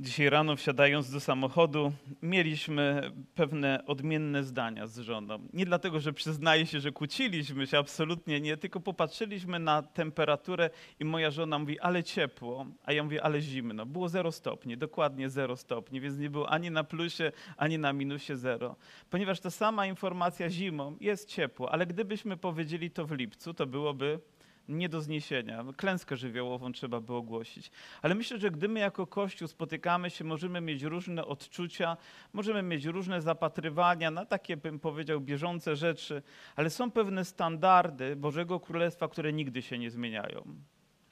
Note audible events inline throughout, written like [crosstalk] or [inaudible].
Dzisiaj rano wsiadając do samochodu, mieliśmy pewne odmienne zdania z żoną. Nie dlatego, że przyznaję się, że kłóciliśmy się, absolutnie nie, tylko popatrzyliśmy na temperaturę i moja żona mówi, ale ciepło, a ja mówię, ale zimno. Było 0 stopni, dokładnie 0 stopni, więc nie było ani na plusie, ani na minusie 0. Ponieważ ta sama informacja zimą jest ciepło, ale gdybyśmy powiedzieli to w lipcu, to byłoby nie do zniesienia. Klęskę żywiołową trzeba by ogłosić. Ale myślę, że gdy my jako Kościół spotykamy się, możemy mieć różne odczucia, możemy mieć różne zapatrywania na takie, bym powiedział, bieżące rzeczy, ale są pewne standardy Bożego Królestwa, które nigdy się nie zmieniają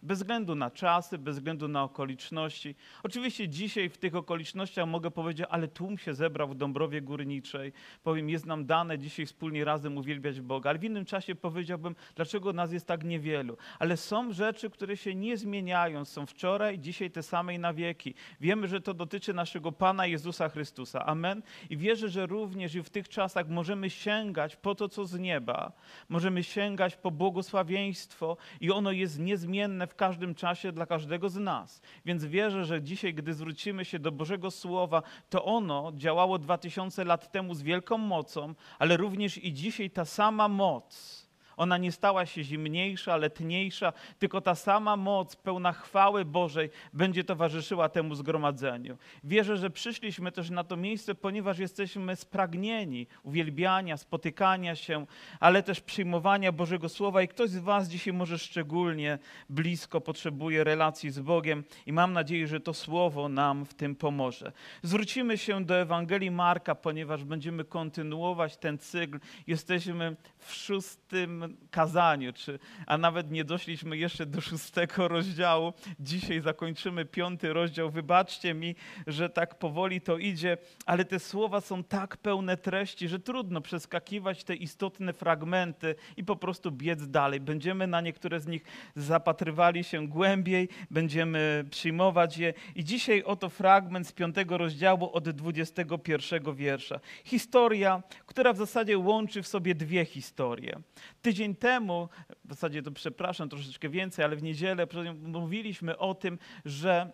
bez względu na czasy, bez względu na okoliczności. Oczywiście dzisiaj w tych okolicznościach mogę powiedzieć, ale tłum się zebrał w Dąbrowie Górniczej. Powiem, jest nam dane dzisiaj wspólnie razem uwielbiać Boga, ale w innym czasie powiedziałbym, dlaczego nas jest tak niewielu. Ale są rzeczy, które się nie zmieniają, są wczoraj, dzisiaj te same i na wieki. Wiemy, że to dotyczy naszego Pana Jezusa Chrystusa. Amen. I wierzę, że również i w tych czasach możemy sięgać po to, co z nieba. Możemy sięgać po błogosławieństwo i ono jest niezmienne w w każdym czasie dla każdego z nas. Więc wierzę, że dzisiaj, gdy zwrócimy się do Bożego Słowa, to ono działało 2000 lat temu z wielką mocą, ale również i dzisiaj ta sama moc ona nie stała się zimniejsza, letniejsza, tylko ta sama moc pełna chwały Bożej będzie towarzyszyła temu zgromadzeniu. Wierzę, że przyszliśmy też na to miejsce, ponieważ jesteśmy spragnieni uwielbiania, spotykania się, ale też przyjmowania Bożego Słowa i ktoś z Was dzisiaj może szczególnie blisko potrzebuje relacji z Bogiem i mam nadzieję, że to Słowo nam w tym pomoże. Zwrócimy się do Ewangelii Marka, ponieważ będziemy kontynuować ten cykl. Jesteśmy w szóstym kazaniu, czy, a nawet nie doszliśmy jeszcze do szóstego rozdziału. Dzisiaj zakończymy piąty rozdział. Wybaczcie mi, że tak powoli to idzie, ale te słowa są tak pełne treści, że trudno przeskakiwać te istotne fragmenty i po prostu biec dalej. Będziemy na niektóre z nich zapatrywali się głębiej, będziemy przyjmować je. I dzisiaj oto fragment z piątego rozdziału od 21 wiersza. Historia, która w zasadzie łączy w sobie dwie historie. Tydzień temu, w zasadzie to przepraszam troszeczkę więcej, ale w niedzielę mówiliśmy o tym, że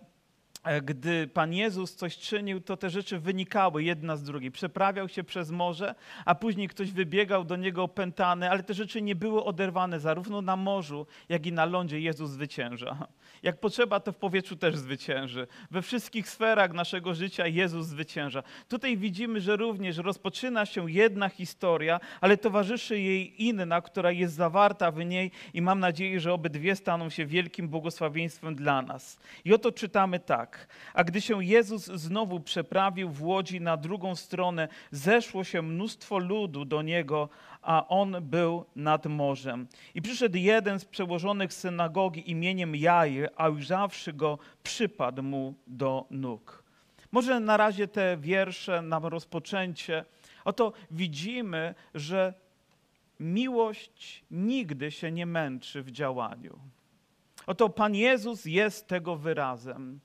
gdy Pan Jezus coś czynił, to te rzeczy wynikały jedna z drugiej. Przeprawiał się przez morze, a później ktoś wybiegał do niego opętany, ale te rzeczy nie były oderwane zarówno na morzu, jak i na lądzie. Jezus zwycięża. Jak potrzeba, to w powietrzu też zwycięży. We wszystkich sferach naszego życia Jezus zwycięża. Tutaj widzimy, że również rozpoczyna się jedna historia, ale towarzyszy jej inna, która jest zawarta w niej i mam nadzieję, że obydwie staną się wielkim błogosławieństwem dla nas. I oto czytamy tak tak. A gdy się Jezus znowu przeprawił w łodzi na drugą stronę, zeszło się mnóstwo ludu do niego, a on był nad morzem. I przyszedł jeden z przełożonych synagogi imieniem Jair, a ujrzawszy go, przypadł mu do nóg. Może na razie te wiersze na rozpoczęcie. Oto widzimy, że miłość nigdy się nie męczy w działaniu. Oto Pan Jezus jest tego wyrazem.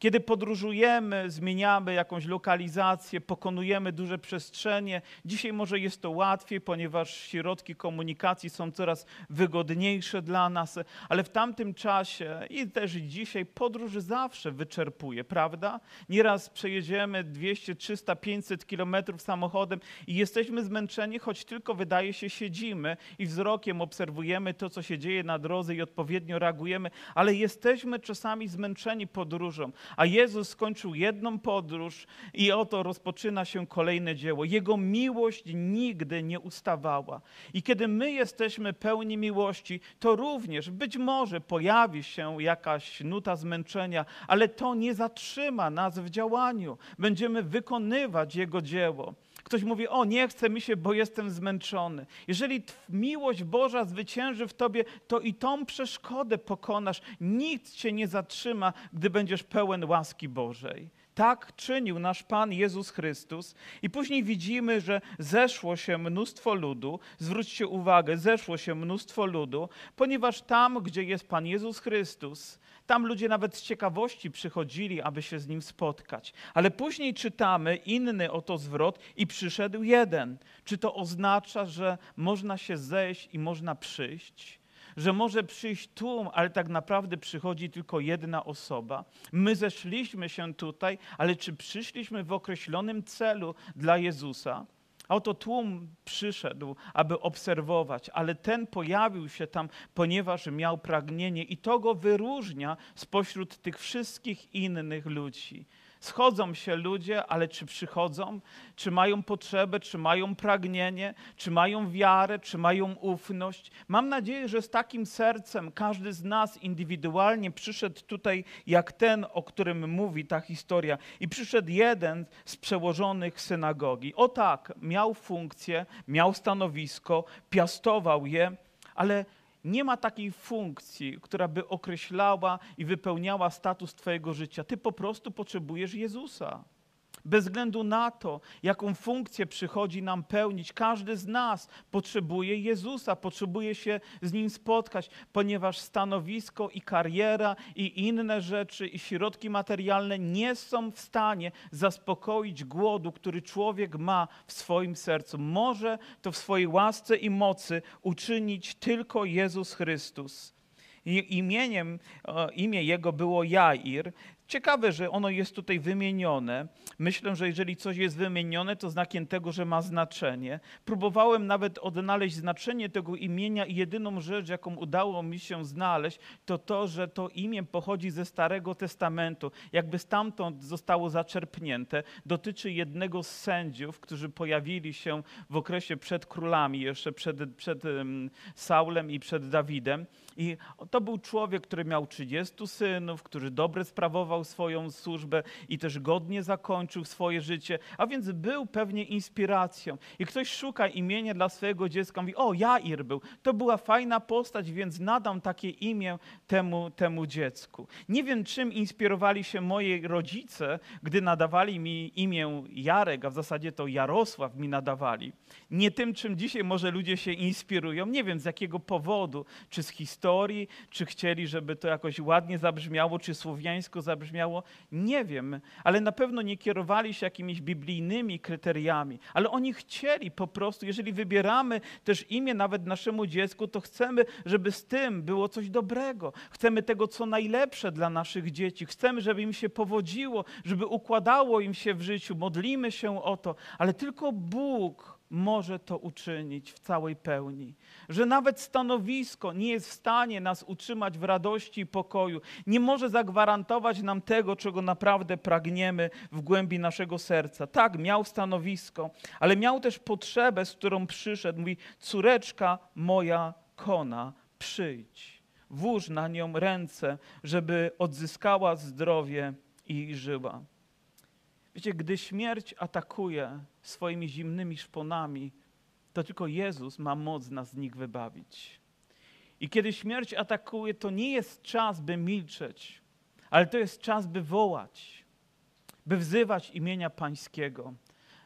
Kiedy podróżujemy, zmieniamy jakąś lokalizację, pokonujemy duże przestrzenie, dzisiaj może jest to łatwiej, ponieważ środki komunikacji są coraz wygodniejsze dla nas, ale w tamtym czasie i też dzisiaj podróż zawsze wyczerpuje, prawda? Nieraz przejedziemy 200, 300, 500 kilometrów samochodem i jesteśmy zmęczeni, choć tylko wydaje się siedzimy i wzrokiem obserwujemy to, co się dzieje na drodze i odpowiednio reagujemy, ale jesteśmy czasami zmęczeni podróżą. A Jezus skończył jedną podróż i oto rozpoczyna się kolejne dzieło. Jego miłość nigdy nie ustawała. I kiedy my jesteśmy pełni miłości, to również być może pojawi się jakaś nuta zmęczenia, ale to nie zatrzyma nas w działaniu. Będziemy wykonywać Jego dzieło. Ktoś mówi: O, nie chce mi się, bo jestem zmęczony. Jeżeli miłość Boża zwycięży w tobie, to i tą przeszkodę pokonasz. Nikt cię nie zatrzyma, gdy będziesz pełen łaski Bożej. Tak czynił nasz Pan Jezus Chrystus. I później widzimy, że zeszło się mnóstwo ludu. Zwróćcie uwagę, zeszło się mnóstwo ludu, ponieważ tam, gdzie jest Pan Jezus Chrystus, tam ludzie nawet z ciekawości przychodzili, aby się z nim spotkać. Ale później czytamy inny oto zwrot i przyszedł jeden. Czy to oznacza, że można się zejść i można przyjść? że może przyjść tłum, ale tak naprawdę przychodzi tylko jedna osoba. My zeszliśmy się tutaj, ale czy przyszliśmy w określonym celu dla Jezusa? Oto tłum przyszedł, aby obserwować, ale ten pojawił się tam, ponieważ miał pragnienie i to go wyróżnia spośród tych wszystkich innych ludzi. Schodzą się ludzie, ale czy przychodzą? Czy mają potrzebę, czy mają pragnienie, czy mają wiarę, czy mają ufność? Mam nadzieję, że z takim sercem każdy z nas indywidualnie przyszedł tutaj, jak ten, o którym mówi ta historia. I przyszedł jeden z przełożonych synagogi. O tak, miał funkcję, miał stanowisko, piastował je, ale nie ma takiej funkcji, która by określała i wypełniała status Twojego życia. Ty po prostu potrzebujesz Jezusa. Bez względu na to, jaką funkcję przychodzi nam pełnić, każdy z nas potrzebuje Jezusa, potrzebuje się z Nim spotkać, ponieważ stanowisko i kariera i inne rzeczy i środki materialne nie są w stanie zaspokoić głodu, który człowiek ma w swoim sercu. Może to w swojej łasce i mocy uczynić tylko Jezus Chrystus. Imieniem, imię jego było Jair, Ciekawe, że ono jest tutaj wymienione. Myślę, że jeżeli coś jest wymienione, to znakiem tego, że ma znaczenie. Próbowałem nawet odnaleźć znaczenie tego imienia i jedyną rzecz, jaką udało mi się znaleźć, to to, że to imię pochodzi ze Starego Testamentu. Jakby stamtąd zostało zaczerpnięte. Dotyczy jednego z sędziów, którzy pojawili się w okresie przed królami, jeszcze przed, przed Saulem i przed Dawidem. I to był człowiek, który miał 30 synów, który dobrze sprawował swoją służbę i też godnie zakończył swoje życie, a więc był pewnie inspiracją. I ktoś szuka imienia dla swojego dziecka, mówi, o, Jair był, to była fajna postać, więc nadam takie imię temu, temu dziecku. Nie wiem, czym inspirowali się moi rodzice, gdy nadawali mi imię Jarek, a w zasadzie to Jarosław mi nadawali. Nie tym, czym dzisiaj może ludzie się inspirują, nie wiem z jakiego powodu, czy z historii, historii, czy chcieli, żeby to jakoś ładnie zabrzmiało, czy słowiańsko zabrzmiało. Nie wiem, ale na pewno nie kierowali się jakimiś biblijnymi kryteriami, ale oni chcieli po prostu, jeżeli wybieramy też imię nawet naszemu dziecku, to chcemy, żeby z tym było coś dobrego. Chcemy tego, co najlepsze dla naszych dzieci. Chcemy, żeby im się powodziło, żeby układało im się w życiu. Modlimy się o to, ale tylko Bóg może to uczynić w całej pełni. Że nawet stanowisko nie jest w stanie nas utrzymać w radości i pokoju, nie może zagwarantować nam tego, czego naprawdę pragniemy w głębi naszego serca. Tak, miał stanowisko, ale miał też potrzebę, z którą przyszedł. Mówi, córeczka moja kona, przyjdź. Włóż na nią ręce, żeby odzyskała zdrowie i żyła. Wiecie, gdy śmierć atakuje swoimi zimnymi szponami, to tylko Jezus ma moc nas z nich wybawić. I kiedy śmierć atakuje, to nie jest czas, by milczeć, ale to jest czas, by wołać, by wzywać imienia Pańskiego,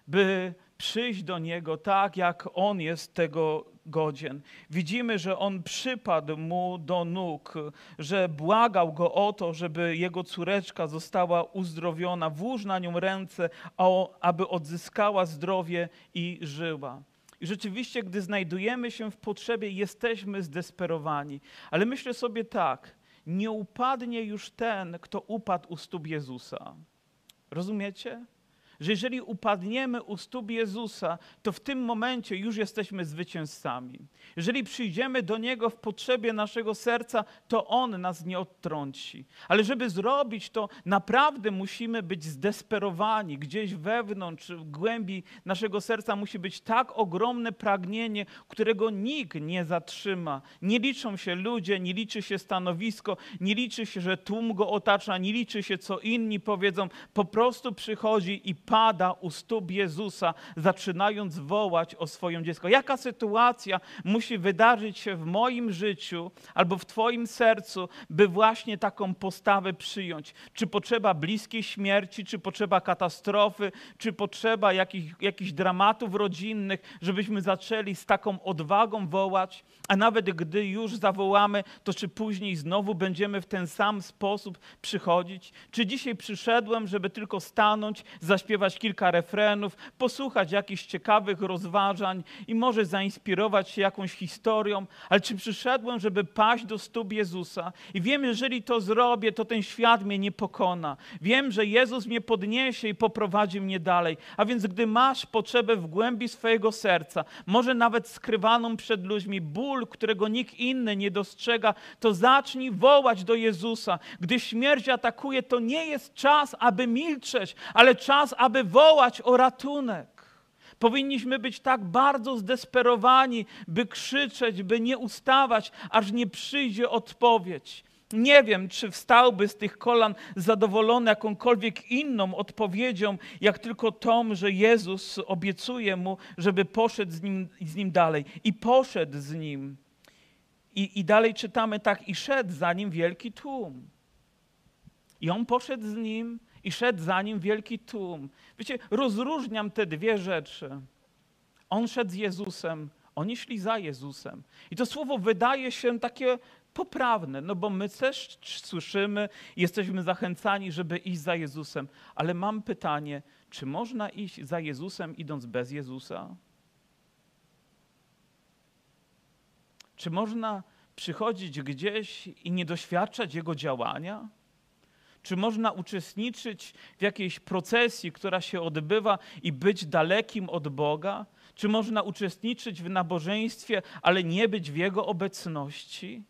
by przyjść do Niego tak, jak On jest tego godzien. Widzimy, że on przypadł mu do nóg, że błagał go o to, żeby jego córeczka została uzdrowiona. Włóż na nią ręce, aby odzyskała zdrowie i żyła. I rzeczywiście, gdy znajdujemy się w potrzebie, jesteśmy zdesperowani. Ale myślę sobie tak, nie upadnie już ten, kto upadł u stóp Jezusa. Rozumiecie? Że jeżeli upadniemy u stóp Jezusa, to w tym momencie już jesteśmy zwycięzcami. Jeżeli przyjdziemy do Niego w potrzebie naszego serca, to On nas nie odtrąci. Ale żeby zrobić to, naprawdę musimy być zdesperowani. Gdzieś wewnątrz, w głębi naszego serca musi być tak ogromne pragnienie, którego nikt nie zatrzyma. Nie liczą się ludzie, nie liczy się stanowisko, nie liczy się, że tłum go otacza, nie liczy się, co inni powiedzą. Po prostu przychodzi i pada u stóp Jezusa, zaczynając wołać o swoim dziecko. Jaka sytuacja musi wydarzyć się w moim życiu albo w Twoim sercu, by właśnie taką postawę przyjąć? Czy potrzeba bliskiej śmierci, czy potrzeba katastrofy, czy potrzeba jakichś, jakichś dramatów rodzinnych, żebyśmy zaczęli z taką odwagą wołać, a nawet gdy już zawołamy, to czy później znowu będziemy w ten sam sposób przychodzić? Czy dzisiaj przyszedłem, żeby tylko stanąć, zaśpiewać, zaśpiewać kilka refrenów, posłuchać jakichś ciekawych rozważań i może zainspirować się jakąś historią, ale czy przyszedłem, żeby paść do stóp Jezusa i wiem, jeżeli to zrobię, to ten świat mnie nie pokona. Wiem, że Jezus mnie podniesie i poprowadzi mnie dalej. A więc gdy masz potrzebę w głębi swojego serca, może nawet skrywaną przed ludźmi, ból, którego nikt inny nie dostrzega, to zacznij wołać do Jezusa. Gdy śmierć atakuje, to nie jest czas, aby milczeć, ale czas, aby wołać o ratunek. Powinniśmy być tak bardzo zdesperowani, by krzyczeć, by nie ustawać, aż nie przyjdzie odpowiedź. Nie wiem, czy wstałby z tych kolan zadowolony jakąkolwiek inną odpowiedzią, jak tylko tą, że Jezus obiecuje mu, żeby poszedł z nim, z nim dalej. I poszedł z nim. I, I dalej czytamy tak, i szedł za nim wielki tłum. I on poszedł z nim, i szedł za nim wielki tłum. Wiecie, rozróżniam te dwie rzeczy. On szedł z Jezusem, oni szli za Jezusem. I to słowo wydaje się takie poprawne, no bo my też słyszymy, jesteśmy zachęcani, żeby iść za Jezusem. Ale mam pytanie, czy można iść za Jezusem, idąc bez Jezusa? Czy można przychodzić gdzieś i nie doświadczać Jego działania? Czy można uczestniczyć w jakiejś procesji, która się odbywa i być dalekim od Boga? Czy można uczestniczyć w nabożeństwie, ale nie być w Jego obecności?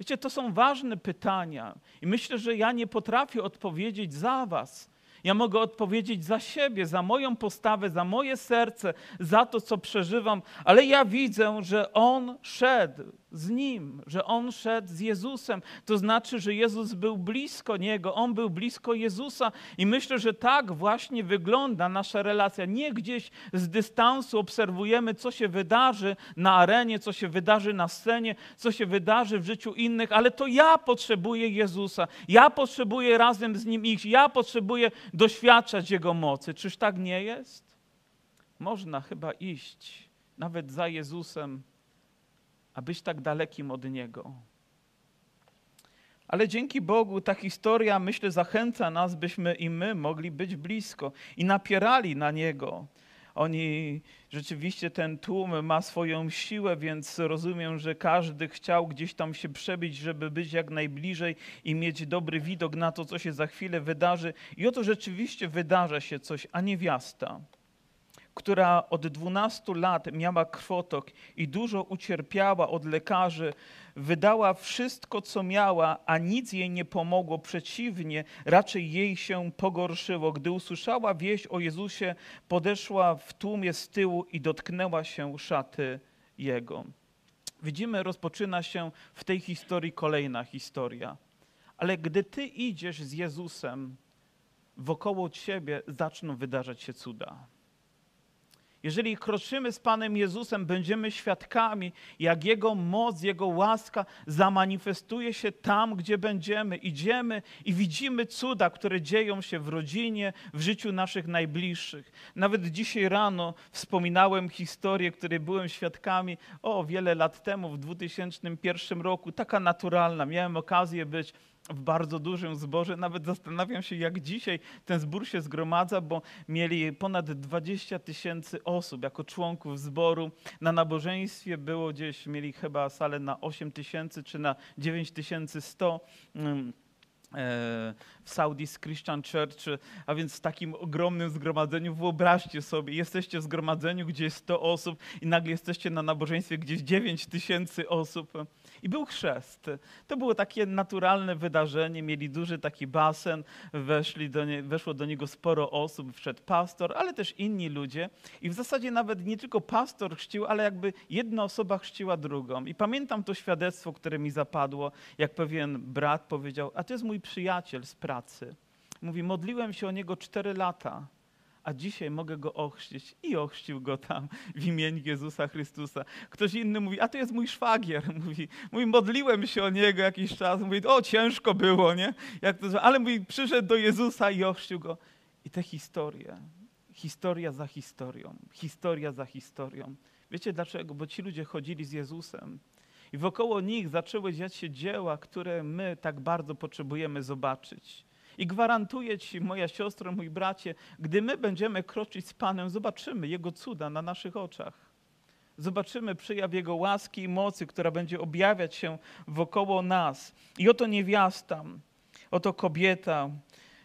Wiecie, to są ważne pytania i myślę, że ja nie potrafię odpowiedzieć za Was. Ja mogę odpowiedzieć za siebie, za moją postawę, za moje serce, za to, co przeżywam, ale ja widzę, że On szedł z Nim, że On szedł z Jezusem. To znaczy, że Jezus był blisko Niego, On był blisko Jezusa i myślę, że tak właśnie wygląda nasza relacja. Nie gdzieś z dystansu obserwujemy, co się wydarzy na arenie, co się wydarzy na scenie, co się wydarzy w życiu innych, ale to ja potrzebuję Jezusa. Ja potrzebuję razem z Nim iść. Ja potrzebuję doświadczać Jego mocy. Czyż tak nie jest? Można chyba iść nawet za Jezusem, a być tak dalekim od Niego. Ale dzięki Bogu ta historia, myślę, zachęca nas, byśmy i my mogli być blisko i napierali na Niego. Oni rzeczywiście ten tłum ma swoją siłę, więc rozumiem, że każdy chciał gdzieś tam się przebić, żeby być jak najbliżej i mieć dobry widok na to, co się za chwilę wydarzy. I oto rzeczywiście wydarza się coś, a niewiasta która od 12 lat miała krwotok i dużo ucierpiała od lekarzy, wydała wszystko, co miała, a nic jej nie pomogło. Przeciwnie, raczej jej się pogorszyło. Gdy usłyszała wieść o Jezusie, podeszła w tłumie z tyłu i dotknęła się szaty Jego. Widzimy, rozpoczyna się w tej historii kolejna historia. Ale gdy ty idziesz z Jezusem, wokoło ciebie zaczną wydarzać się cuda. Jeżeli kroczymy z Panem Jezusem, będziemy świadkami, jak Jego moc, Jego łaska zamanifestuje się tam, gdzie będziemy. Idziemy i widzimy cuda, które dzieją się w rodzinie, w życiu naszych najbliższych. Nawet dzisiaj rano wspominałem historię, której byłem świadkami o wiele lat temu, w 2001 roku, taka naturalna. Miałem okazję być w bardzo dużym zborze. Nawet zastanawiam się, jak dzisiaj ten zbór się zgromadza, bo mieli ponad 20 tysięcy osób jako członków zboru. Na nabożeństwie było gdzieś, mieli chyba salę na 8 tysięcy czy na 9100 mm, e, w Saudi's Christian Church, a więc w takim ogromnym zgromadzeniu, wyobraźcie sobie, jesteście w zgromadzeniu, gdzie jest 100 osób i nagle jesteście na nabożeństwie, gdzie jest 9 tysięcy osób. I był chrzest. To było takie naturalne wydarzenie. Mieli duży taki basen, weszli do nie, weszło do niego sporo osób, wszedł pastor, ale też inni ludzie. I w zasadzie nawet nie tylko pastor chrzcił, ale jakby jedna osoba chrzciła drugą. I pamiętam to świadectwo, które mi zapadło, jak pewien brat powiedział, a to jest mój przyjaciel z pracy. Mówi, modliłem się o niego cztery lata a dzisiaj mogę go ochrzcić. I ochrzcił go tam w imieniu Jezusa Chrystusa. Ktoś inny mówi, a to jest mój szwagier. [laughs] Mówi, mówi modliłem się o niego jakiś czas. Mówi, o ciężko było, nie? Jak to, ale mówi, przyszedł do Jezusa i ochrzcił go. I te historie, historia za historią, historia za historią. Wiecie dlaczego? Bo ci ludzie chodzili z Jezusem. I wokoło nich zaczęły dziać się dzieła, które my tak bardzo potrzebujemy zobaczyć. I gwarantuję Ci, moja siostro, mój bracie, gdy my będziemy kroczyć z Panem, zobaczymy Jego cuda na naszych oczach. Zobaczymy przyjaw Jego łaski i mocy, która będzie objawiać się wokoło nas. I oto niewiasta, oto kobieta,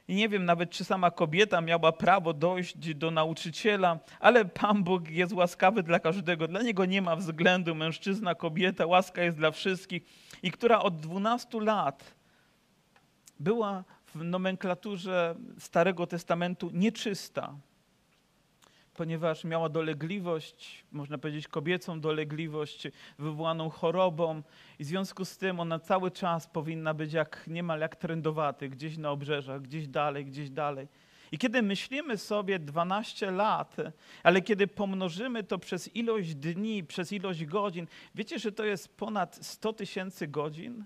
i nie wiem nawet, czy sama kobieta miała prawo dojść do nauczyciela, ale Pan Bóg jest łaskawy dla każdego. Dla niego nie ma względu mężczyzna, kobieta, łaska jest dla wszystkich. I która od 12 lat była w nomenklaturze Starego Testamentu nieczysta, ponieważ miała dolegliwość, można powiedzieć kobiecą dolegliwość wywołaną chorobą i w związku z tym ona cały czas powinna być jak niemal jak trendowaty, gdzieś na obrzeżach, gdzieś dalej, gdzieś dalej. I kiedy myślimy sobie 12 lat, ale kiedy pomnożymy to przez ilość dni, przez ilość godzin, wiecie, że to jest ponad 100 tysięcy godzin?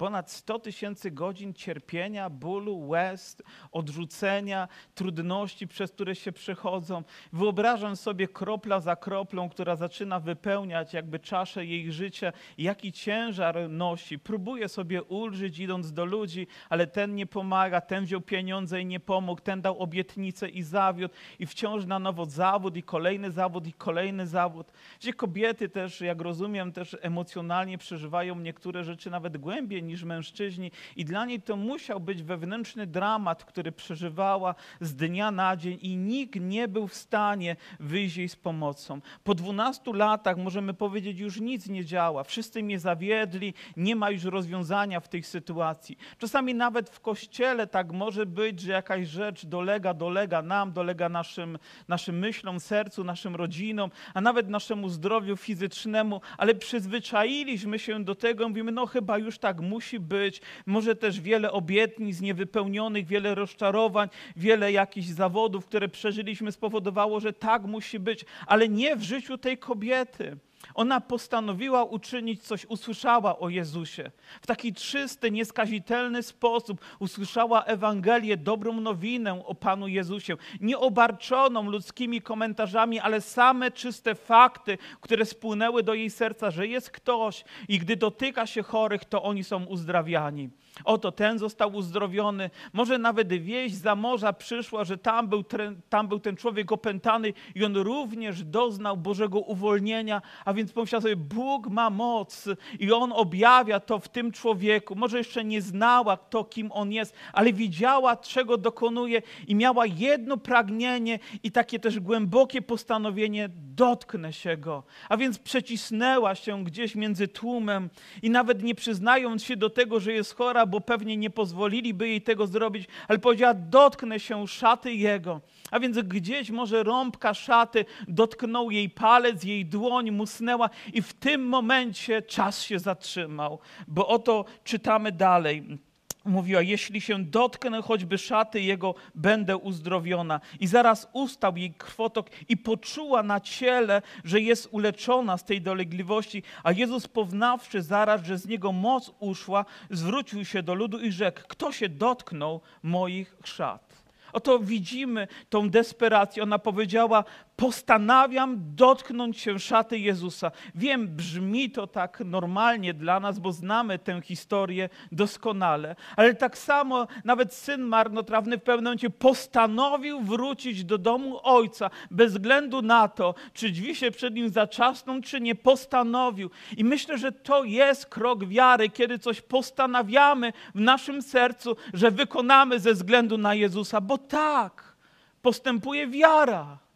Ponad 100 tysięcy godzin cierpienia, bólu, łez, odrzucenia, trudności, przez które się przechodzą. Wyobrażam sobie kropla za kroplą, która zaczyna wypełniać jakby czaszę jej życia, jaki ciężar nosi. Próbuje sobie ulżyć, idąc do ludzi, ale ten nie pomaga, ten wziął pieniądze i nie pomógł, ten dał obietnicę i zawiódł, i wciąż na nowo zawód, i kolejny zawód, i kolejny zawód. Gdzie kobiety też, jak rozumiem, też emocjonalnie przeżywają niektóre rzeczy nawet głębiej niż mężczyźni i dla niej to musiał być wewnętrzny dramat, który przeżywała z dnia na dzień i nikt nie był w stanie wyjść jej z pomocą. Po 12 latach możemy powiedzieć, już nic nie działa, wszyscy mnie zawiedli, nie ma już rozwiązania w tej sytuacji. Czasami nawet w kościele tak może być, że jakaś rzecz dolega, dolega nam, dolega naszym, naszym myślom, sercu, naszym rodzinom, a nawet naszemu zdrowiu fizycznemu, ale przyzwyczailiśmy się do tego, mówimy, no chyba już tak musi musi być, może też wiele obietnic niewypełnionych, wiele rozczarowań, wiele jakichś zawodów, które przeżyliśmy, spowodowało, że tak musi być, ale nie w życiu tej kobiety. Ona postanowiła uczynić coś, usłyszała o Jezusie. W taki czysty, nieskazitelny sposób usłyszała Ewangelię, dobrą nowinę o Panu Jezusie. Nie obarczoną ludzkimi komentarzami, ale same czyste fakty, które spłynęły do jej serca, że jest ktoś i gdy dotyka się chorych, to oni są uzdrawiani. Oto ten został uzdrowiony. Może nawet wieść za morza przyszła, że tam był, tam był ten człowiek opętany i on również doznał Bożego uwolnienia. A więc pomyślała sobie, Bóg ma moc i on objawia to w tym człowieku. Może jeszcze nie znała to, kim on jest, ale widziała, czego dokonuje i miała jedno pragnienie i takie też głębokie postanowienie, dotknę się go. A więc przecisnęła się gdzieś między tłumem i nawet nie przyznając się do tego, że jest chora, bo pewnie nie pozwoliliby jej tego zrobić, ale powiedziała: Dotknę się szaty jego. A więc gdzieś może rąbka szaty dotknął jej palec, jej dłoń musnęła, i w tym momencie czas się zatrzymał, bo oto czytamy dalej mówiła, jeśli się dotknę choćby szaty jego, będę uzdrowiona. I zaraz ustał jej krwotok i poczuła na ciele, że jest uleczona z tej dolegliwości. A Jezus poznawszy zaraz, że z niego moc uszła, zwrócił się do ludu i rzekł, kto się dotknął moich szat? Oto widzimy tą desperację. Ona powiedziała: postanawiam dotknąć się szaty Jezusa. Wiem, brzmi to tak normalnie dla nas, bo znamy tę historię doskonale, ale tak samo nawet syn marnotrawny w pewnym momencie postanowił wrócić do domu ojca, bez względu na to, czy drzwi się przed nim zaczasną, czy nie postanowił. I myślę, że to jest krok wiary, kiedy coś postanawiamy w naszym sercu, że wykonamy ze względu na Jezusa, bo tak postępuje wiara.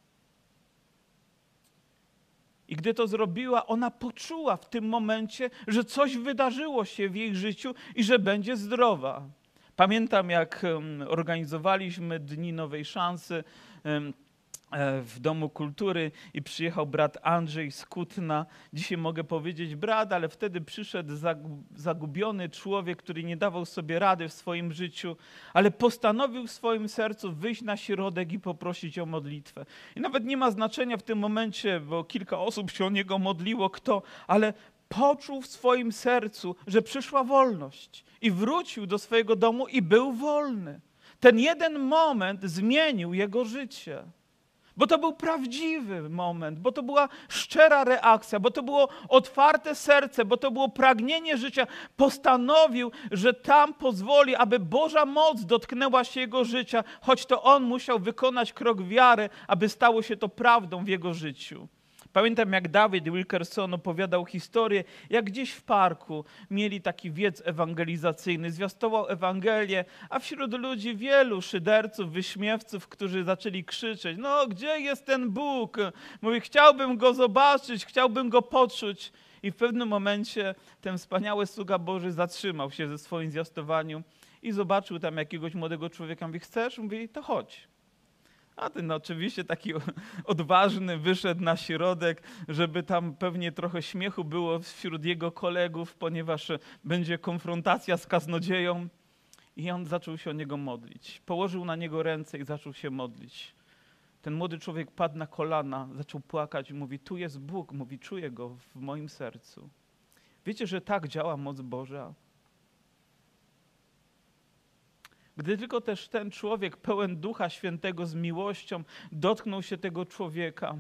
I gdy to zrobiła, ona poczuła w tym momencie, że coś wydarzyło się w jej życiu i że będzie zdrowa. Pamiętam, jak organizowaliśmy Dni Nowej Szansy w Domu Kultury i przyjechał brat Andrzej z Kutna. Dzisiaj mogę powiedzieć brat, ale wtedy przyszedł zagubiony człowiek, który nie dawał sobie rady w swoim życiu, ale postanowił w swoim sercu wyjść na środek i poprosić o modlitwę. I nawet nie ma znaczenia w tym momencie, bo kilka osób się o niego modliło, kto, ale poczuł w swoim sercu, że przyszła wolność i wrócił do swojego domu i był wolny. Ten jeden moment zmienił jego życie. Bo to był prawdziwy moment, bo to była szczera reakcja, bo to było otwarte serce, bo to było pragnienie życia. Postanowił, że tam pozwoli, aby Boża moc dotknęła się jego życia, choć to on musiał wykonać krok wiary, aby stało się to prawdą w jego życiu. Pamiętam, jak Dawid Wilkerson opowiadał historię, jak gdzieś w parku mieli taki wiec ewangelizacyjny, zwiastował Ewangelię, a wśród ludzi wielu szyderców, wyśmiewców, którzy zaczęli krzyczeć: No, gdzie jest ten Bóg? Mówi: Chciałbym go zobaczyć, chciałbym go poczuć. I w pewnym momencie ten wspaniały sługa Boży zatrzymał się ze swoim zwiastowaniu i zobaczył tam jakiegoś młodego człowieka. Mówi: Chcesz? Mówi: To chodź. A ten oczywiście taki [laughs] odważny wyszedł na środek, żeby tam pewnie trochę śmiechu było wśród jego kolegów, ponieważ będzie konfrontacja z kaznodzieją. I on zaczął się o niego modlić. Położył na niego ręce i zaczął się modlić. Ten młody człowiek padł na kolana, zaczął płakać i mówi: Tu jest Bóg, mówi, czuję go w moim sercu. Wiecie, że tak działa moc Boża? Gdy tylko też ten człowiek pełen Ducha Świętego z miłością dotknął się tego człowieka,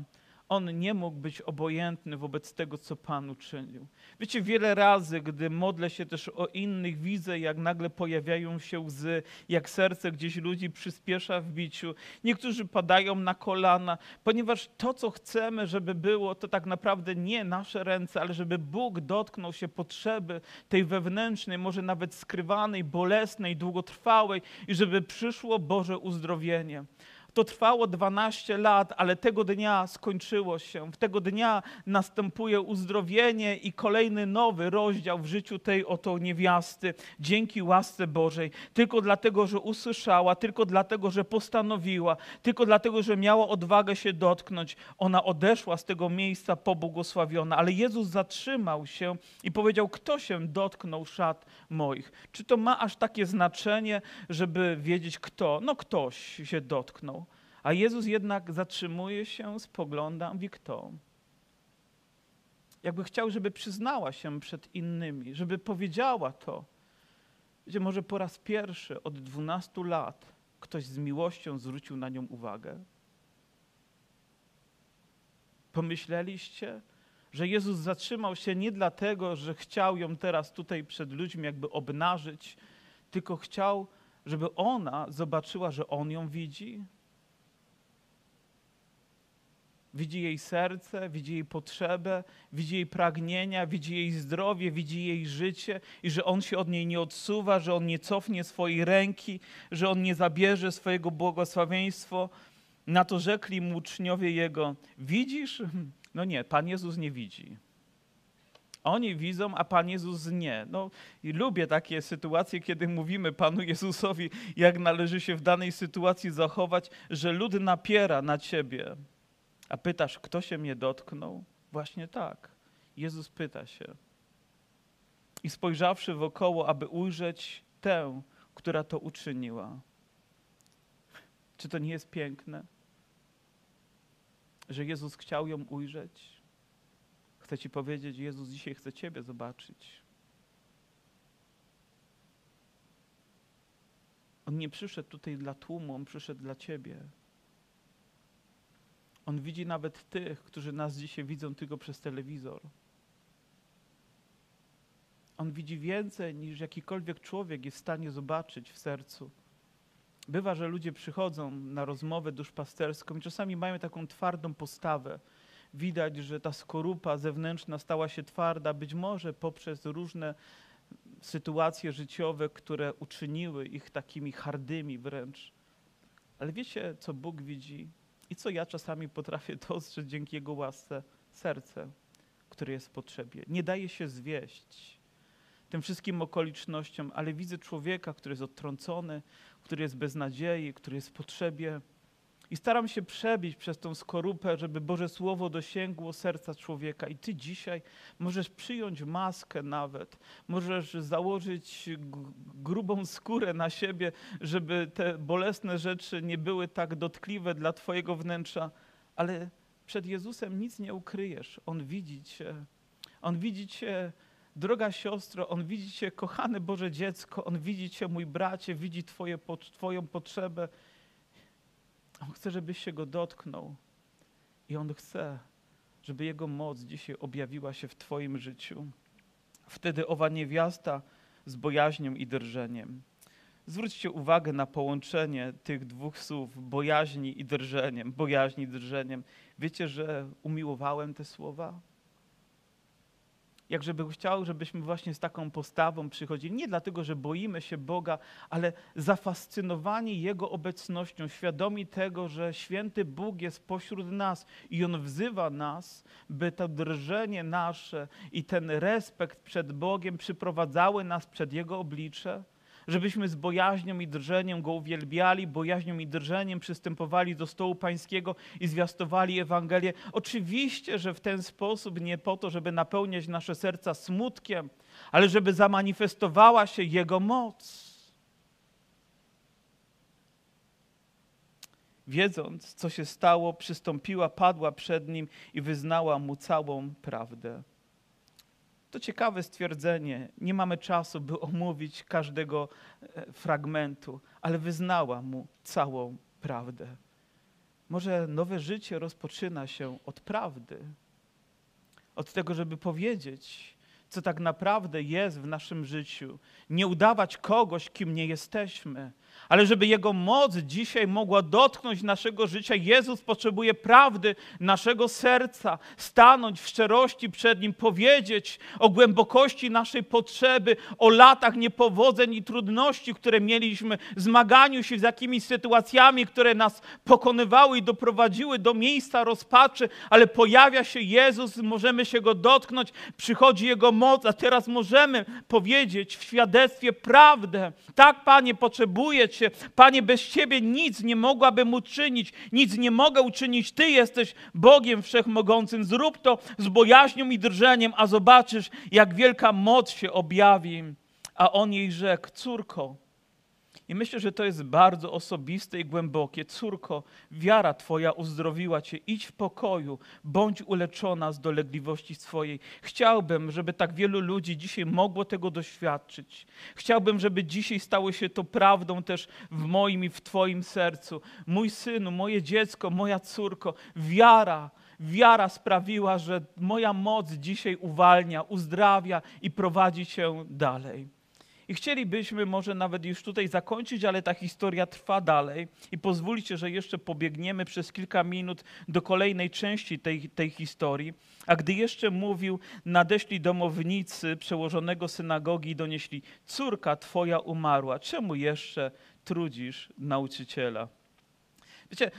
on nie mógł być obojętny wobec tego, co Pan uczynił. Wiecie, wiele razy, gdy modlę się też o innych, widzę, jak nagle pojawiają się łzy, jak serce gdzieś ludzi przyspiesza w biciu. Niektórzy padają na kolana, ponieważ to, co chcemy, żeby było, to tak naprawdę nie nasze ręce, ale żeby Bóg dotknął się potrzeby tej wewnętrznej, może nawet skrywanej, bolesnej, długotrwałej i żeby przyszło Boże uzdrowienie. To trwało 12 lat, ale tego dnia skończyło się. W tego dnia następuje uzdrowienie i kolejny nowy rozdział w życiu tej oto niewiasty, dzięki łasce Bożej. Tylko dlatego, że usłyszała, tylko dlatego, że postanowiła, tylko dlatego, że miała odwagę się dotknąć. Ona odeszła z tego miejsca pobłogosławiona, ale Jezus zatrzymał się i powiedział: Kto się dotknął szat moich? Czy to ma aż takie znaczenie, żeby wiedzieć kto? No ktoś się dotknął. A Jezus jednak zatrzymuje się, spogląda, mówi kto? Jakby chciał, żeby przyznała się przed innymi, żeby powiedziała to. Wiecie, może po raz pierwszy od 12 lat ktoś z miłością zwrócił na nią uwagę. Pomyśleliście, że Jezus zatrzymał się nie dlatego, że chciał ją teraz tutaj przed ludźmi jakby obnażyć, tylko chciał, żeby ona zobaczyła, że On ją widzi, widzi jej serce, widzi jej potrzebę, widzi jej pragnienia, widzi jej zdrowie, widzi jej życie i że on się od niej nie odsuwa, że on nie cofnie swojej ręki, że on nie zabierze swojego błogosławieństwa. Na to rzekli mu uczniowie jego: Widzisz? No nie, Pan Jezus nie widzi. Oni widzą, a Pan Jezus nie. No lubię takie sytuacje, kiedy mówimy Panu Jezusowi, jak należy się w danej sytuacji zachować, że lud napiera na ciebie. A pytasz, kto się mnie dotknął? Właśnie tak. Jezus pyta się. I spojrzawszy wokoło, aby ujrzeć tę, która to uczyniła. Czy to nie jest piękne? Że Jezus chciał ją ujrzeć? Chcę Ci powiedzieć, Jezus dzisiaj chce Ciebie zobaczyć. On nie przyszedł tutaj dla tłumu, on przyszedł dla Ciebie. On widzi nawet tych, którzy nas dzisiaj widzą tylko przez telewizor. On widzi więcej niż jakikolwiek człowiek jest w stanie zobaczyć w sercu. Bywa, że ludzie przychodzą na rozmowę duszpasterską i czasami mają taką twardą postawę. Widać, że ta skorupa zewnętrzna stała się twarda, być może poprzez różne sytuacje życiowe, które uczyniły ich takimi hardymi wręcz. Ale wiecie, co Bóg widzi? I co ja czasami potrafię [laughs] dostrzec dzięki Jego łasce? Serce, które jest w potrzebie. Nie daje się zwieść tym wszystkim okolicznościom, ale widzę człowieka, który jest odtrącony, który jest bez nadziei, który jest w potrzebie. I staram się przebić przez tą skorupę, żeby Boże Słowo dosięgło serca człowieka. I Ty dzisiaj możesz przyjąć maskę nawet, możesz założyć grubą skórę na siebie, żeby te bolesne rzeczy nie były tak dotkliwe dla Twojego wnętrza, ale przed Jezusem nic nie ukryjesz. On widzi Cię. On widzi Cię, droga siostro, On widzi Cię, kochane Boże dziecko, On widzi Cię, mój bracie, widzi twoje, Twoją potrzebę. On chce, żebyś się go dotknął. I On chce, żeby Jego moc dzisiaj objawiła się w Twoim życiu. Wtedy owa niewiasta z bojaźnią i drżeniem. Zwróćcie uwagę na połączenie tych dwóch słów, bojaźni i drżeniem, bojaźni i drżeniem. Wiecie, że umiłowałem te słowa? Jak żeby chciał, żebyśmy właśnie z taką postawą przychodzili, nie dlatego, że boimy się Boga, ale zafascynowani Jego obecnością, świadomi tego, że święty Bóg jest pośród nas i On wzywa nas, by to drżenie nasze i ten respekt przed Bogiem przyprowadzały nas przed Jego oblicze żebyśmy z bojaźnią i drżeniem Go uwielbiali, bojaźnią i drżeniem przystępowali do stołu Pańskiego i zwiastowali Ewangelię. Oczywiście, że w ten sposób nie po to, żeby napełniać nasze serca smutkiem, ale żeby zamanifestowała się Jego moc. Wiedząc, co się stało, przystąpiła, padła przed Nim i wyznała Mu całą prawdę. To ciekawe stwierdzenie. Nie mamy czasu, by omówić każdego e, fragmentu, ale wyznała mu całą prawdę. Może nowe życie rozpoczyna się od prawdy, od tego, żeby powiedzieć, co tak naprawdę jest w naszym życiu, nie udawać kogoś, kim nie jesteśmy, ale żeby Jego moc dzisiaj mogła dotknąć naszego życia, Jezus potrzebuje prawdy naszego serca, stanąć w szczerości przed Nim, powiedzieć o głębokości naszej potrzeby, o latach niepowodzeń i trudności, które mieliśmy, zmaganiu się z jakimiś sytuacjami, które nas pokonywały i doprowadziły do miejsca rozpaczy, ale pojawia się Jezus, możemy się Go dotknąć, przychodzi Jego moc, a teraz możemy powiedzieć w świadectwie prawdę. Tak, Panie, potrzebuję Panie, bez Ciebie nic nie mogłabym uczynić, nic nie mogę uczynić. Ty jesteś Bogiem Wszechmogącym. Zrób to z bojaźnią i drżeniem, a zobaczysz, jak wielka moc się objawi. A on jej rzekł, córko, i myślę, że to jest bardzo osobiste i głębokie. Córko, wiara Twoja uzdrowiła Cię. Idź w pokoju, bądź uleczona z dolegliwości swojej. Chciałbym, żeby tak wielu ludzi dzisiaj mogło tego doświadczyć. Chciałbym, żeby dzisiaj stało się to prawdą też w moim i w Twoim sercu. Mój synu, moje dziecko, moja córko, wiara. Wiara sprawiła, że moja moc dzisiaj uwalnia, uzdrawia i prowadzi Cię dalej. I chcielibyśmy może nawet już tutaj zakończyć, ale ta historia trwa dalej. I pozwólcie, że jeszcze pobiegniemy przez kilka minut do kolejnej części tej, tej historii. A gdy jeszcze mówił, nadeszli domownicy przełożonego synagogi i donieśli: Córka twoja umarła, czemu jeszcze trudzisz nauczyciela? Wiecie,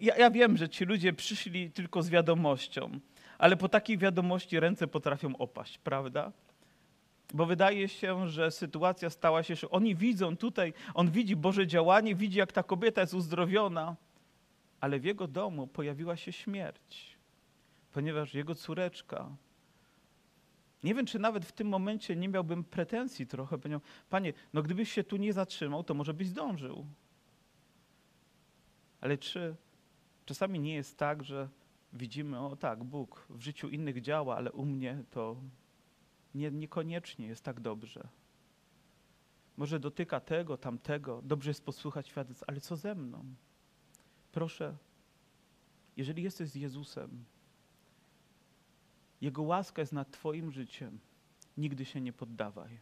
ja, ja wiem, że ci ludzie przyszli tylko z wiadomością, ale po takiej wiadomości ręce potrafią opaść, prawda? Bo wydaje się, że sytuacja stała się, że oni widzą tutaj, on widzi Boże działanie, widzi jak ta kobieta jest uzdrowiona, ale w jego domu pojawiła się śmierć, ponieważ jego córeczka, nie wiem, czy nawet w tym momencie nie miałbym pretensji trochę, powiedział, panie, no gdybyś się tu nie zatrzymał, to może byś zdążył. Ale czy czasami nie jest tak, że widzimy, o tak, Bóg w życiu innych działa, ale u mnie to nie, niekoniecznie jest tak dobrze. Może dotyka tego, tamtego, dobrze jest posłuchać świadectw, ale co ze mną? Proszę, jeżeli jesteś z Jezusem, Jego łaska jest nad Twoim życiem, nigdy się nie poddawaj.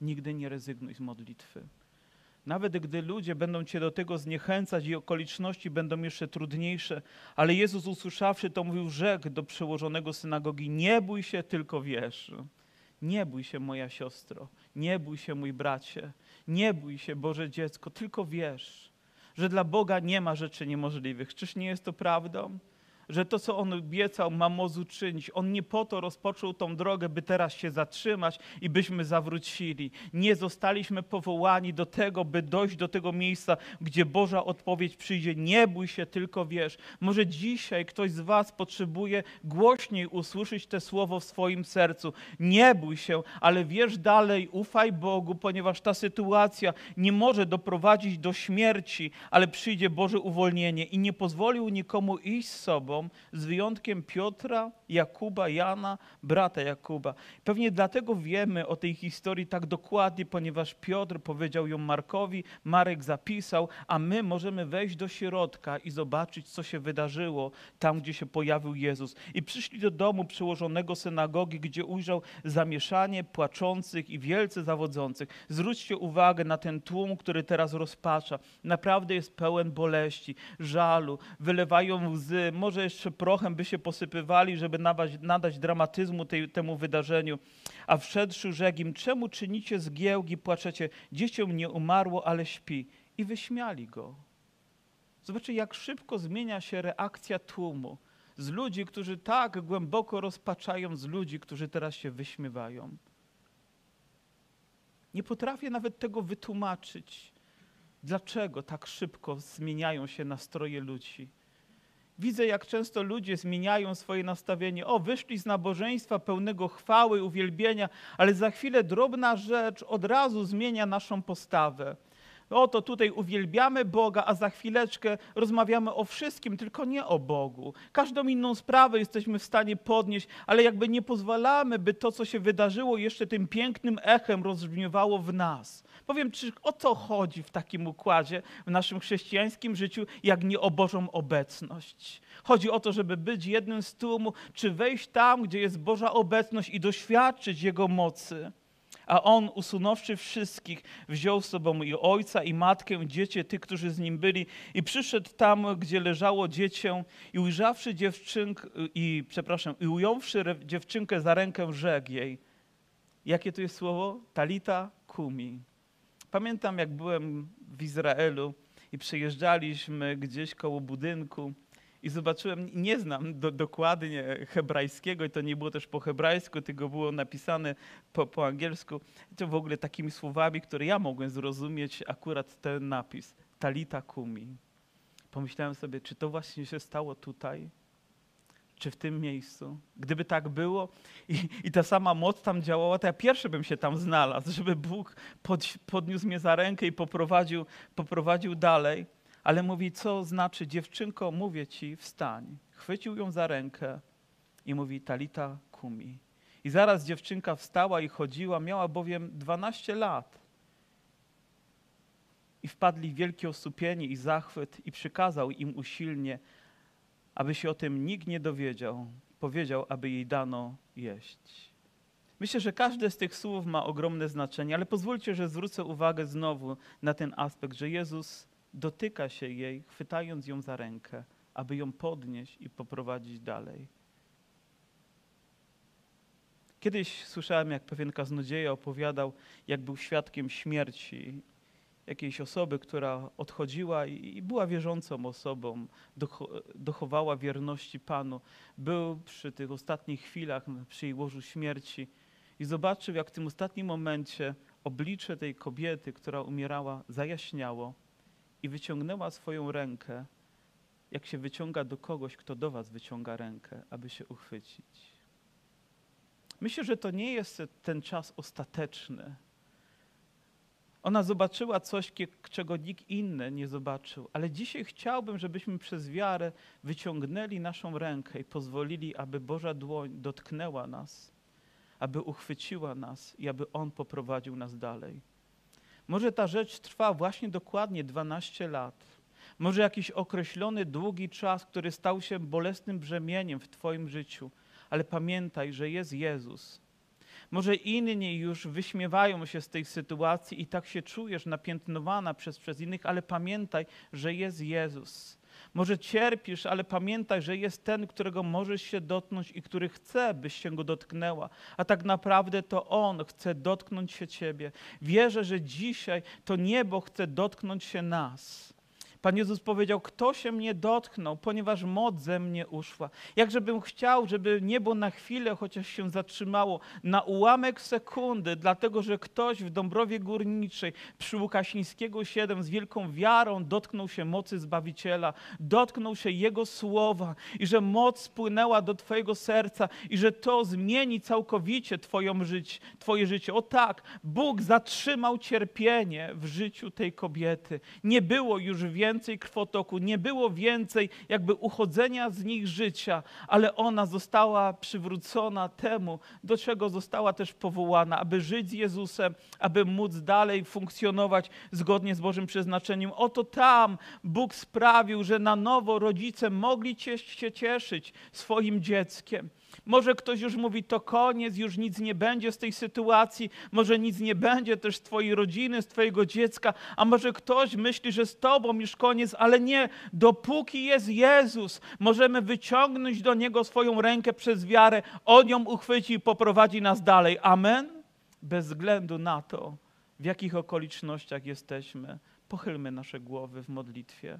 Nigdy nie rezygnuj z modlitwy. Nawet gdy ludzie będą cię do tego zniechęcać i okoliczności będą jeszcze trudniejsze, ale Jezus usłyszawszy to mówił, rzekł do przełożonego synagogi, nie bój się, tylko wierz. Nie bój się, moja siostro, nie bój się, mój bracie, nie bój się, Boże dziecko, tylko wierz, że dla Boga nie ma rzeczy niemożliwych. Czyż nie jest to prawdą? Że to, co On obiecał, ma moc uczynić. On nie po to rozpoczął tą drogę, by teraz się zatrzymać i byśmy zawrócili. Nie zostaliśmy powołani do tego, by dojść do tego miejsca, gdzie Boża odpowiedź przyjdzie. Nie bój się, tylko wiesz. Może dzisiaj ktoś z Was potrzebuje głośniej usłyszeć te słowo w swoim sercu. Nie bój się, ale wierz dalej, ufaj Bogu, ponieważ ta sytuacja nie może doprowadzić do śmierci, ale przyjdzie Boże uwolnienie i nie pozwolił nikomu iść z sobą, z wyjątkiem Piotra, Jakuba, Jana, brata Jakuba. Pewnie dlatego wiemy o tej historii tak dokładnie, ponieważ Piotr powiedział ją Markowi, Marek zapisał, a my możemy wejść do środka i zobaczyć, co się wydarzyło tam, gdzie się pojawił Jezus. I przyszli do domu przełożonego synagogi, gdzie ujrzał zamieszanie płaczących i wielce zawodzących. Zwróćcie uwagę na ten tłum, który teraz rozpacza. Naprawdę jest pełen boleści, żalu, wylewają łzy, może jeszcze prochem by się posypywali, żeby nadać, nadać dramatyzmu tej, temu wydarzeniu. A wszedłszy rzekł im, czemu czynicie zgiełki, płaczecie? Dzieciom nie umarło, ale śpi. I wyśmiali go. Zobaczcie, jak szybko zmienia się reakcja tłumu. Z ludzi, którzy tak głęboko rozpaczają, z ludzi, którzy teraz się wyśmiewają. Nie potrafię nawet tego wytłumaczyć. Dlaczego tak szybko zmieniają się nastroje ludzi? Widzę, jak często ludzie zmieniają swoje nastawienie. O, wyszli z nabożeństwa pełnego chwały, uwielbienia, ale za chwilę drobna rzecz od razu zmienia naszą postawę. Oto tutaj uwielbiamy Boga, a za chwileczkę rozmawiamy o wszystkim, tylko nie o Bogu. Każdą inną sprawę jesteśmy w stanie podnieść, ale jakby nie pozwalamy, by to, co się wydarzyło, jeszcze tym pięknym echem rozbrzmiewało w nas. Powiem, czy o co chodzi w takim układzie w naszym chrześcijańskim życiu, jak nie o Bożą obecność. Chodzi o to, żeby być jednym z tłumu, czy wejść tam, gdzie jest Boża obecność i doświadczyć Jego mocy. A on, usunąwszy wszystkich, wziął z sobą i ojca, i matkę, dziecię, tych, którzy z nim byli, i przyszedł tam, gdzie leżało dziecię, i ujrzawszy dziewczynkę, i przepraszam, i ująwszy dziewczynkę za rękę, rzekł jej. Jakie to jest słowo? Talita kumi. Pamiętam, jak byłem w Izraelu i przejeżdżaliśmy gdzieś koło budynku i zobaczyłem, nie znam do, dokładnie hebrajskiego i to nie było też po hebrajsku, tylko było napisane po, po angielsku. To w ogóle takimi słowami, które ja mogłem zrozumieć akurat ten napis. Talita kumi. Pomyślałem sobie, czy to właśnie się stało tutaj? czy w tym miejscu. Gdyby tak było i, i ta sama moc tam działała, to ja pierwszy bym się tam znalazł, żeby Bóg pod, podniósł mnie za rękę i poprowadził, poprowadził dalej. Ale mówi, co znaczy, dziewczynko, mówię ci, wstań. Chwycił ją za rękę i mówi, talita kumi. I zaraz dziewczynka wstała i chodziła, miała bowiem 12 lat. I wpadli w wielkie osłupienie i zachwyt i przykazał im usilnie, aby się o tym nikt nie dowiedział, powiedział, aby jej dano jeść. Myślę, że każde z tych słów ma ogromne znaczenie, ale pozwólcie, że zwrócę uwagę znowu na ten aspekt, że Jezus dotyka się jej, chwytając ją za rękę, aby ją podnieść i poprowadzić dalej. Kiedyś słyszałem, jak pewien kaznodzieja opowiadał, jak był świadkiem śmierci jakiejś osoby, która odchodziła i była wierzącą osobą, dochowała wierności Panu. Był przy tych ostatnich chwilach, przy jej łożu śmierci i zobaczył, jak w tym ostatnim momencie oblicze tej kobiety, która umierała, zajaśniało i wyciągnęła swoją rękę, jak się wyciąga do kogoś, kto do was wyciąga rękę, aby się uchwycić. Myślę, że to nie jest ten czas ostateczny, ona zobaczyła coś, czego nikt inny nie zobaczył. Ale dzisiaj chciałbym, żebyśmy przez wiarę wyciągnęli naszą rękę i pozwolili, aby Boża dłoń dotknęła nas, aby uchwyciła nas i aby On poprowadził nas dalej. Może ta rzecz trwa właśnie dokładnie 12 lat. Może jakiś określony, długi czas, który stał się bolesnym brzemieniem w Twoim życiu. Ale pamiętaj, że jest Jezus, może inni już wyśmiewają się z tej sytuacji i tak się czujesz napiętnowana przez, przez innych, ale pamiętaj, że jest Jezus. Może cierpisz, ale pamiętaj, że jest ten, którego możesz się dotknąć i który chce, byś się go dotknęła. A tak naprawdę to On chce dotknąć się Ciebie. Wierzę, że dzisiaj to niebo chce dotknąć się nas. Pan Jezus powiedział, kto się mnie dotknął, ponieważ moc ze mnie uszła. Jakżebym chciał, żeby niebo na chwilę chociaż się zatrzymało, na ułamek sekundy, dlatego że ktoś w Dąbrowie Górniczej przy Łukasińskiego 7 z wielką wiarą dotknął się mocy Zbawiciela, dotknął się Jego słowa i że moc spłynęła do Twojego serca i że to zmieni całkowicie twoją Twoje życie. O tak, Bóg zatrzymał cierpienie w życiu tej kobiety. Nie było już więcej więcej krwotoku, nie było więcej jakby uchodzenia z nich życia, ale ona została przywrócona temu, do czego została też powołana, aby żyć z Jezusem, aby móc dalej funkcjonować zgodnie z Bożym przeznaczeniem. Oto tam Bóg sprawił, że na nowo rodzice mogli się cieszyć swoim dzieckiem. Może ktoś już mówi, to koniec, już nic nie będzie z tej sytuacji, może nic nie będzie też z Twojej rodziny, z Twojego dziecka, a może ktoś myśli, że z Tobą już koniec, ale nie, dopóki jest Jezus, możemy wyciągnąć do Niego swoją rękę przez wiarę, On ją uchwyci i poprowadzi nas dalej. Amen? Bez względu na to, w jakich okolicznościach jesteśmy, pochylmy nasze głowy w modlitwie.